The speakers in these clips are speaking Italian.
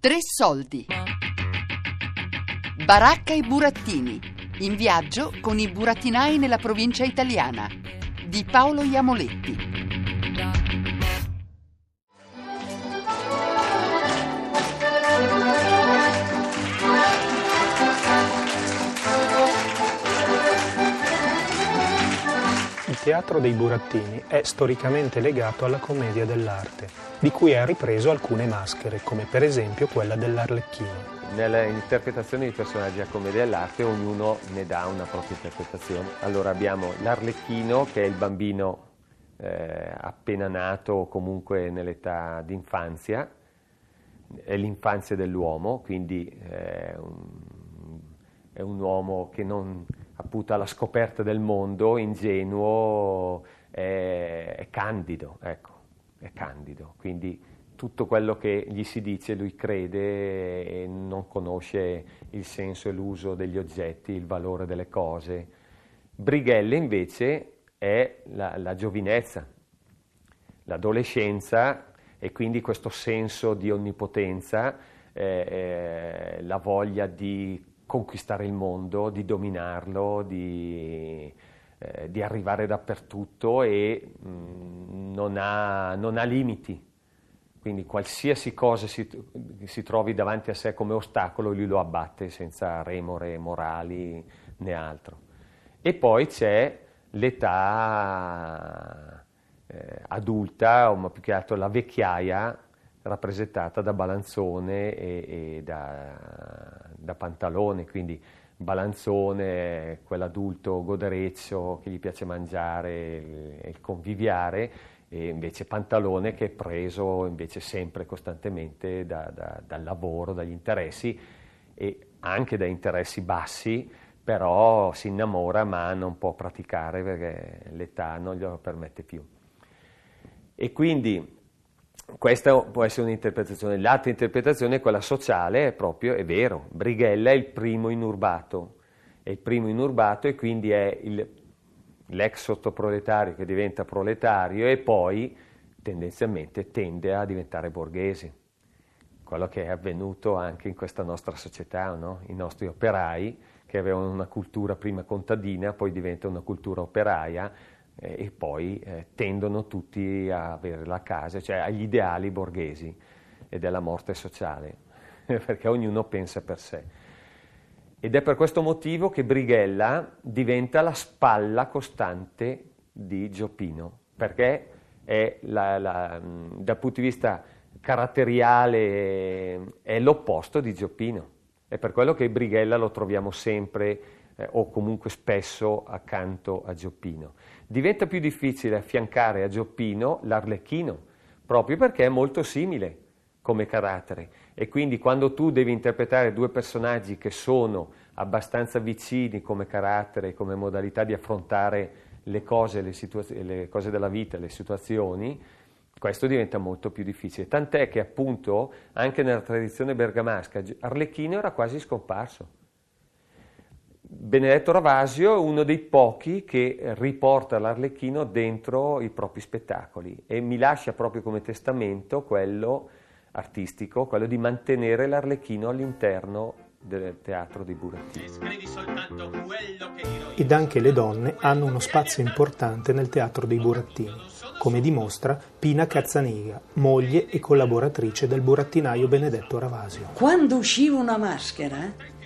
Tre soldi. Baracca e burattini. In viaggio con i burattinai nella provincia italiana. Di Paolo Iamoletti. Teatro dei burattini è storicamente legato alla commedia dell'arte, di cui ha ripreso alcune maschere, come per esempio quella dell'Arlecchino. Nelle interpretazioni di personaggi a commedia dell'arte ognuno ne dà una propria interpretazione. Allora abbiamo l'Arlecchino che è il bambino eh, appena nato o comunque nell'età d'infanzia, è l'infanzia dell'uomo, quindi eh, un, è un uomo che non appunto alla scoperta del mondo, ingenuo, è, è candido, ecco, è candido, quindi tutto quello che gli si dice lui crede e non conosce il senso e l'uso degli oggetti, il valore delle cose. Brighelle invece è la, la giovinezza, l'adolescenza e quindi questo senso di onnipotenza, eh, eh, la voglia di conquistare il mondo, di dominarlo, di, eh, di arrivare dappertutto e mh, mm, non, ha, non, ha, limiti. Quindi qualsiasi cosa si, si, trovi davanti a sé come ostacolo, lui lo abbatte senza remore morali né altro. E poi c'è l'età eh, adulta, o più che altro la vecchiaia, rappresentata da Balanzone e, e da, da, Pantalone, quindi Balanzone, quell'adulto godereccio che gli piace mangiare e conviviare, e invece Pantalone che è preso invece sempre costantemente da, da, dal lavoro, dagli interessi e anche da interessi bassi, però si innamora ma non può praticare perché l'età non glielo permette più. E quindi questa può essere un'interpretazione. L'altra interpretazione è quella sociale, è proprio, è vero, Brighella è il primo inurbato, è il primo inurbato e quindi è il, l'ex sottoproletario che diventa proletario e poi tendenzialmente tende a diventare borghese. Quello che è avvenuto anche in questa nostra società, no? i nostri operai che avevano una cultura prima contadina, poi diventa una cultura operaia, eh, e poi eh, tendono tutti a avere la casa, cioè agli ideali borghesi e della morte sociale, perché ognuno pensa per sé. Ed è per questo motivo che Brighella diventa la spalla costante di Gioppino, perché la, la, dal punto di vista caratteriale è l'opposto di Gioppino. È per quello che Brighella lo troviamo sempre eh, o comunque spesso accanto a Gioppino. Diventa più difficile affiancare a Gioppino l'Arlecchino, proprio perché è molto simile come carattere e quindi quando tu devi interpretare due personaggi che sono abbastanza vicini come carattere, come modalità di affrontare le cose, le, situaz- le cose della vita, le situazioni, questo diventa molto più difficile. Tant'è che appunto anche nella tradizione bergamasca Arlecchino era quasi scomparso. Benedetto Ravasio è uno dei pochi che riporta l'Arlecchino dentro i propri spettacoli e mi lascia proprio come testamento quello artistico, quello di mantenere l'Arlecchino all'interno del teatro dei burattini. Ed anche le donne hanno uno spazio importante nel teatro dei burattini, come dimostra Pina Cazzaniga, moglie e collaboratrice del burattinaio Benedetto Ravasio. Quando usciva una maschera,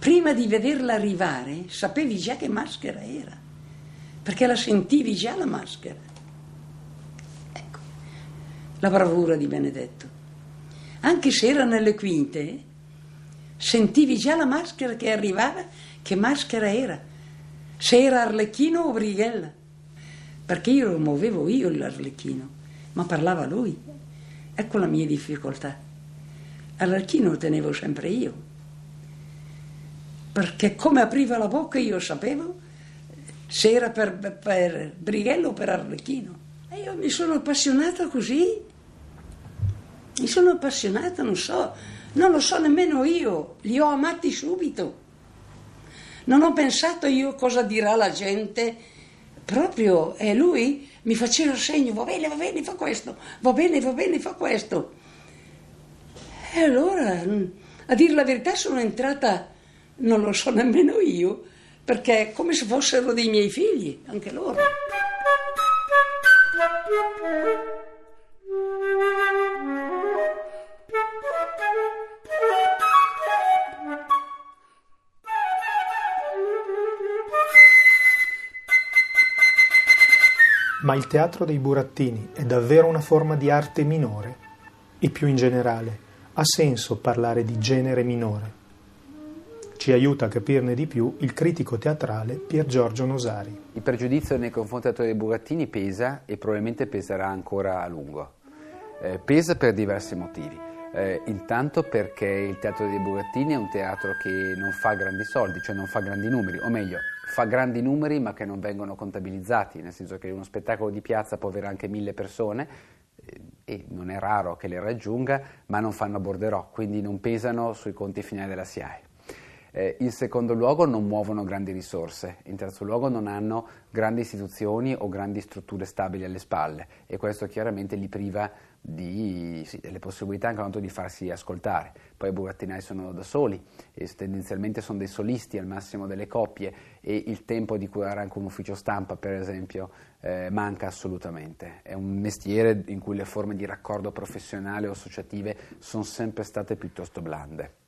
prima di vederla arrivare sapevi già che maschera era, perché la sentivi già la maschera. Ecco, la bravura di Benedetto. Anche se era nelle quinte, sentivi già la maschera che arrivava, che maschera era, se era Arlecchino o Brighella, perché io lo muovevo io l'Arlecchino, ma parlava lui. Ecco la mia difficoltà. Arlecchino lo tenevo sempre io perché come apriva la bocca io sapevo se era per, per Brighello o per Arlecchino. E io mi sono appassionata così, mi sono appassionata, non so, non lo so nemmeno io, li ho amati subito. Non ho pensato io cosa dirà la gente, proprio, e lui mi faceva segno, va bene, va bene, fa questo, va bene, va bene, fa questo. E allora, a dire la verità, sono entrata, non lo so nemmeno io, perché è come se fossero dei miei figli, anche loro. Ma il teatro dei burattini è davvero una forma di arte minore? E più in generale, ha senso parlare di genere minore? Ci aiuta a capirne di più il critico teatrale Pier Giorgio Nosari. Il pregiudizio nei confronti dei burattini pesa e probabilmente peserà ancora a lungo. Eh, pesa per diversi motivi. Eh, intanto perché il teatro dei burattini è un teatro che non fa grandi soldi, cioè non fa grandi numeri, o meglio, fa grandi numeri ma che non vengono contabilizzati, nel senso che uno spettacolo di piazza può avere anche mille persone eh, e non è raro che le raggiunga, ma non fanno borderò, quindi non pesano sui conti finali della SIAE. Eh, in secondo luogo non muovono grandi risorse, in terzo luogo non hanno grandi istituzioni o grandi strutture stabili alle spalle e questo chiaramente li priva di, sì, delle possibilità anche tanto di farsi ascoltare. Poi i burattinai sono da soli, tendenzialmente sono dei solisti al massimo delle coppie e il tempo di curare anche un ufficio stampa, per esempio, eh, manca assolutamente. È un mestiere in cui le forme di raccordo professionale o associative sono sempre state piuttosto blande.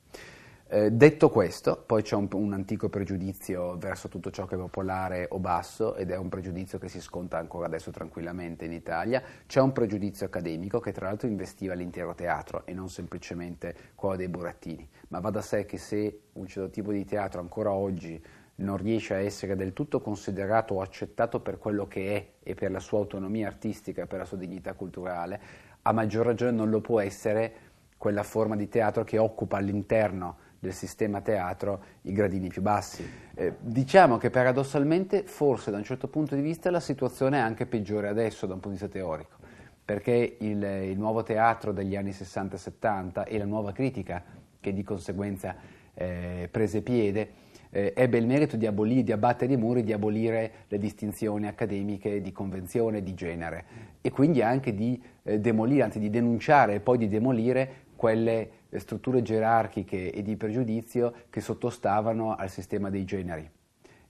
Eh, detto questo, poi c'è un, un, antico pregiudizio verso tutto ciò che è popolare o basso ed è un pregiudizio che si sconta ancora adesso tranquillamente in Italia, c'è un pregiudizio accademico che tra l'altro investiva l'intero teatro e non semplicemente quello dei burattini, ma va da sé che se un certo tipo di teatro ancora oggi non riesce a essere del tutto considerato o accettato per quello che è e per la sua autonomia artistica e per la sua dignità culturale, a maggior ragione non lo può essere quella forma di teatro che occupa all'interno del sistema teatro i gradini più bassi. Eh, diciamo che paradossalmente forse da un certo punto di vista la situazione è anche peggiore adesso da un punto di vista teorico, perché il, il nuovo teatro degli anni 60-70 e la nuova critica che di conseguenza eh, prese piede eh, ebbe il merito di, abolire, di abbattere i muri, di abolire le distinzioni accademiche di convenzione, di genere. E quindi anche di eh, demolire, anzi di denunciare e poi di demolire quelle strutture gerarchiche e di pregiudizio che sottostavano al sistema dei generi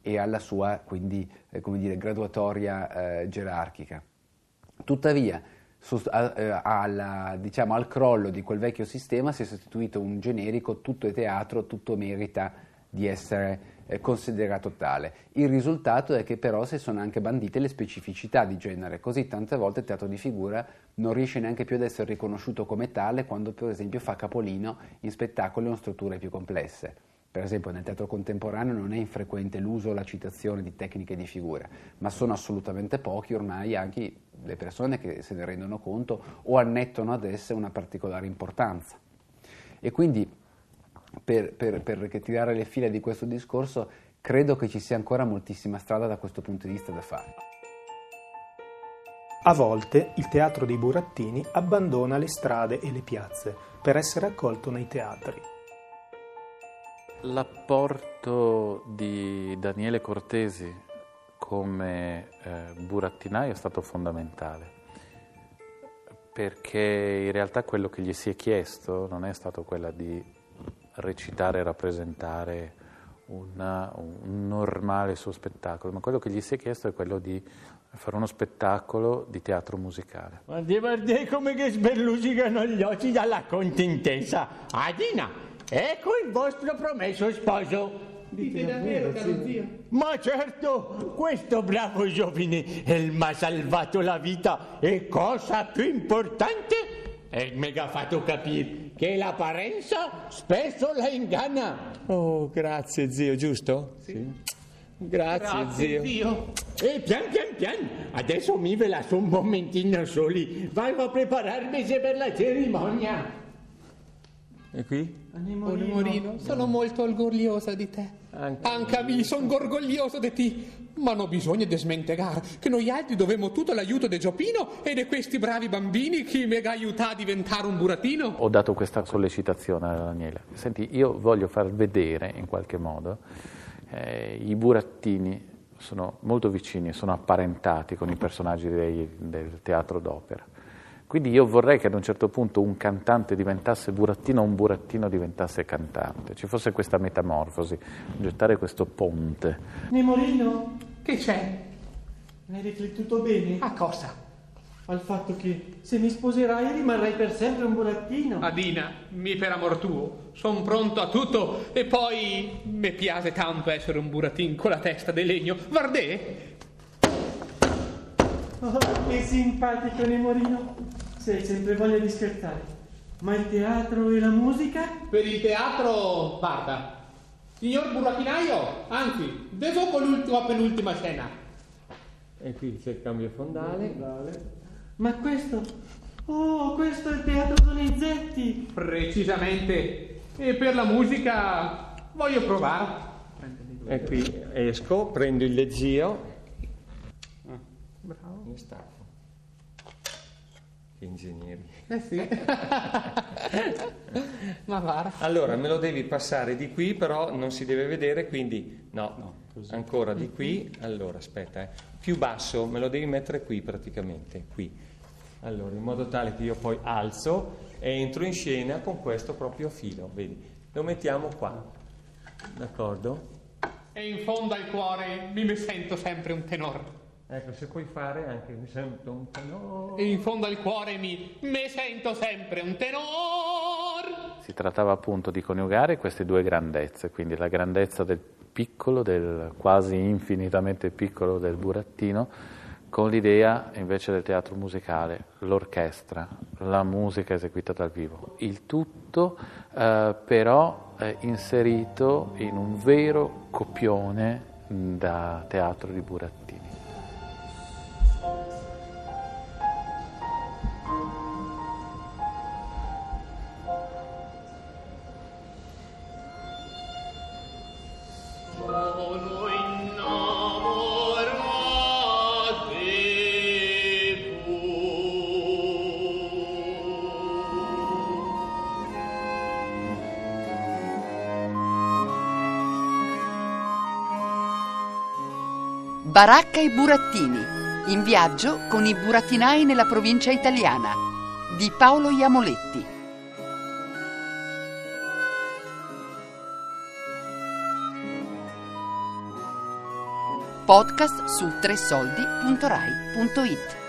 e alla sua quindi eh, dire, graduatoria eh, gerarchica. Tuttavia, sost- eh, alla, diciamo, al crollo di quel vecchio sistema si è sostituito un generico tutto è teatro, tutto merita di essere considerato tale. Il risultato è che però si sono anche bandite le specificità di genere, così tante volte il teatro di figura non riesce neanche più ad essere riconosciuto come tale quando per esempio fa capolino in spettacoli o strutture più complesse. Per esempio nel teatro contemporaneo non è infrequente l'uso o la citazione di tecniche di figura, ma sono assolutamente pochi ormai anche le persone che se ne rendono conto o annettono ad esse una particolare importanza. E quindi per, per, per ritirare le fila di questo discorso, credo che ci sia ancora moltissima strada da questo punto di vista da fare. A volte il teatro dei burattini abbandona le strade e le piazze per essere accolto nei teatri. L'apporto di Daniele Cortesi come eh, burattinaio è stato fondamentale perché in realtà quello che gli si è chiesto non è stato quello di recitare e rappresentare una, un normale suo spettacolo, ma quello che gli si è chiesto è quello di fare uno spettacolo di teatro musicale. Guardi, guardi come che sberlusicano gli occhi dalla contentezza. Adina, ecco il vostro promesso sposo. Dite davvero, caro zio? Ma certo, questo bravo giovine mi ha salvato la vita e cosa più importante e mi ha fatto capire che l'apparenza spesso la inganna. Oh, grazie zio, giusto? Sì. Grazie, grazie zio. zio. E pian pian pian, adesso mi ve la so un momentino soli, vado a prepararmi per la cerimonia. E qui? Anemorino. Anemorino, sono molto orgogliosa di te. Anche, Anche io sono orgoglioso di te. Ma non bisogna desmentegare che noi altri dovemo tutto l'aiuto di Giopino e di questi bravi bambini che mi ha aiutato a diventare un burattino. Ho dato questa sollecitazione a Daniela. Senti, io voglio far vedere in qualche modo eh, i burattini sono molto vicini, sono apparentati con i personaggi dei, del teatro d'opera Quindi io vorrei che ad un certo punto un cantante diventasse burattino o un burattino diventasse cantante, ci fosse questa metamorfosi, gettare questo ponte. Nemorino, Che c'è? hai riflettuto bene A cosa? al fatto che se mi sposerai rimarrai per sempre un burattino? Adina, mi per amor tuo, son pronto a tutto e poi mi piace tanto essere un burattino con la testa di legno. Vardè? Oh, che simpatico Nemorino. Sei sempre voglia di scherzare. Ma il teatro e la musica? Per il teatro, guarda. Signor burattinaio, anzi, devo l'ultima penultima scena. E qui c'è il cambio fondale. Ma questo... Oh, questo è il teatro Donizetti. Precisamente. E per la musica voglio provare. E qui esco, prendo il leggio. Bravo. Mi stacco. Ingegneri. Eh sì. Ma guarda. Allora, me lo devi passare di qui, però non si deve vedere, quindi no, ancora di qui. Allora, aspetta, eh. più basso, me lo devi mettere qui praticamente, qui. Allora, in modo tale che io poi alzo e entro in scena con questo proprio filo, vedi? Lo mettiamo qua, d'accordo? E in fondo al cuore mi sento sempre un tenor. Ecco, se puoi fare anche mi sento un tenore. E in fondo al cuore mi, mi sento sempre un tenor. Si trattava appunto di coniugare queste due grandezze, quindi la grandezza del piccolo, del quasi infinitamente piccolo del burattino, con l'idea invece del teatro musicale, l'orchestra, la musica eseguita dal vivo. Il tutto eh, però eh, inserito in un vero copione da teatro di burattini. Baracca e burattini. In viaggio con i burattinai nella provincia italiana di Paolo Iamoletti. Podcast su tresoldi.rai.it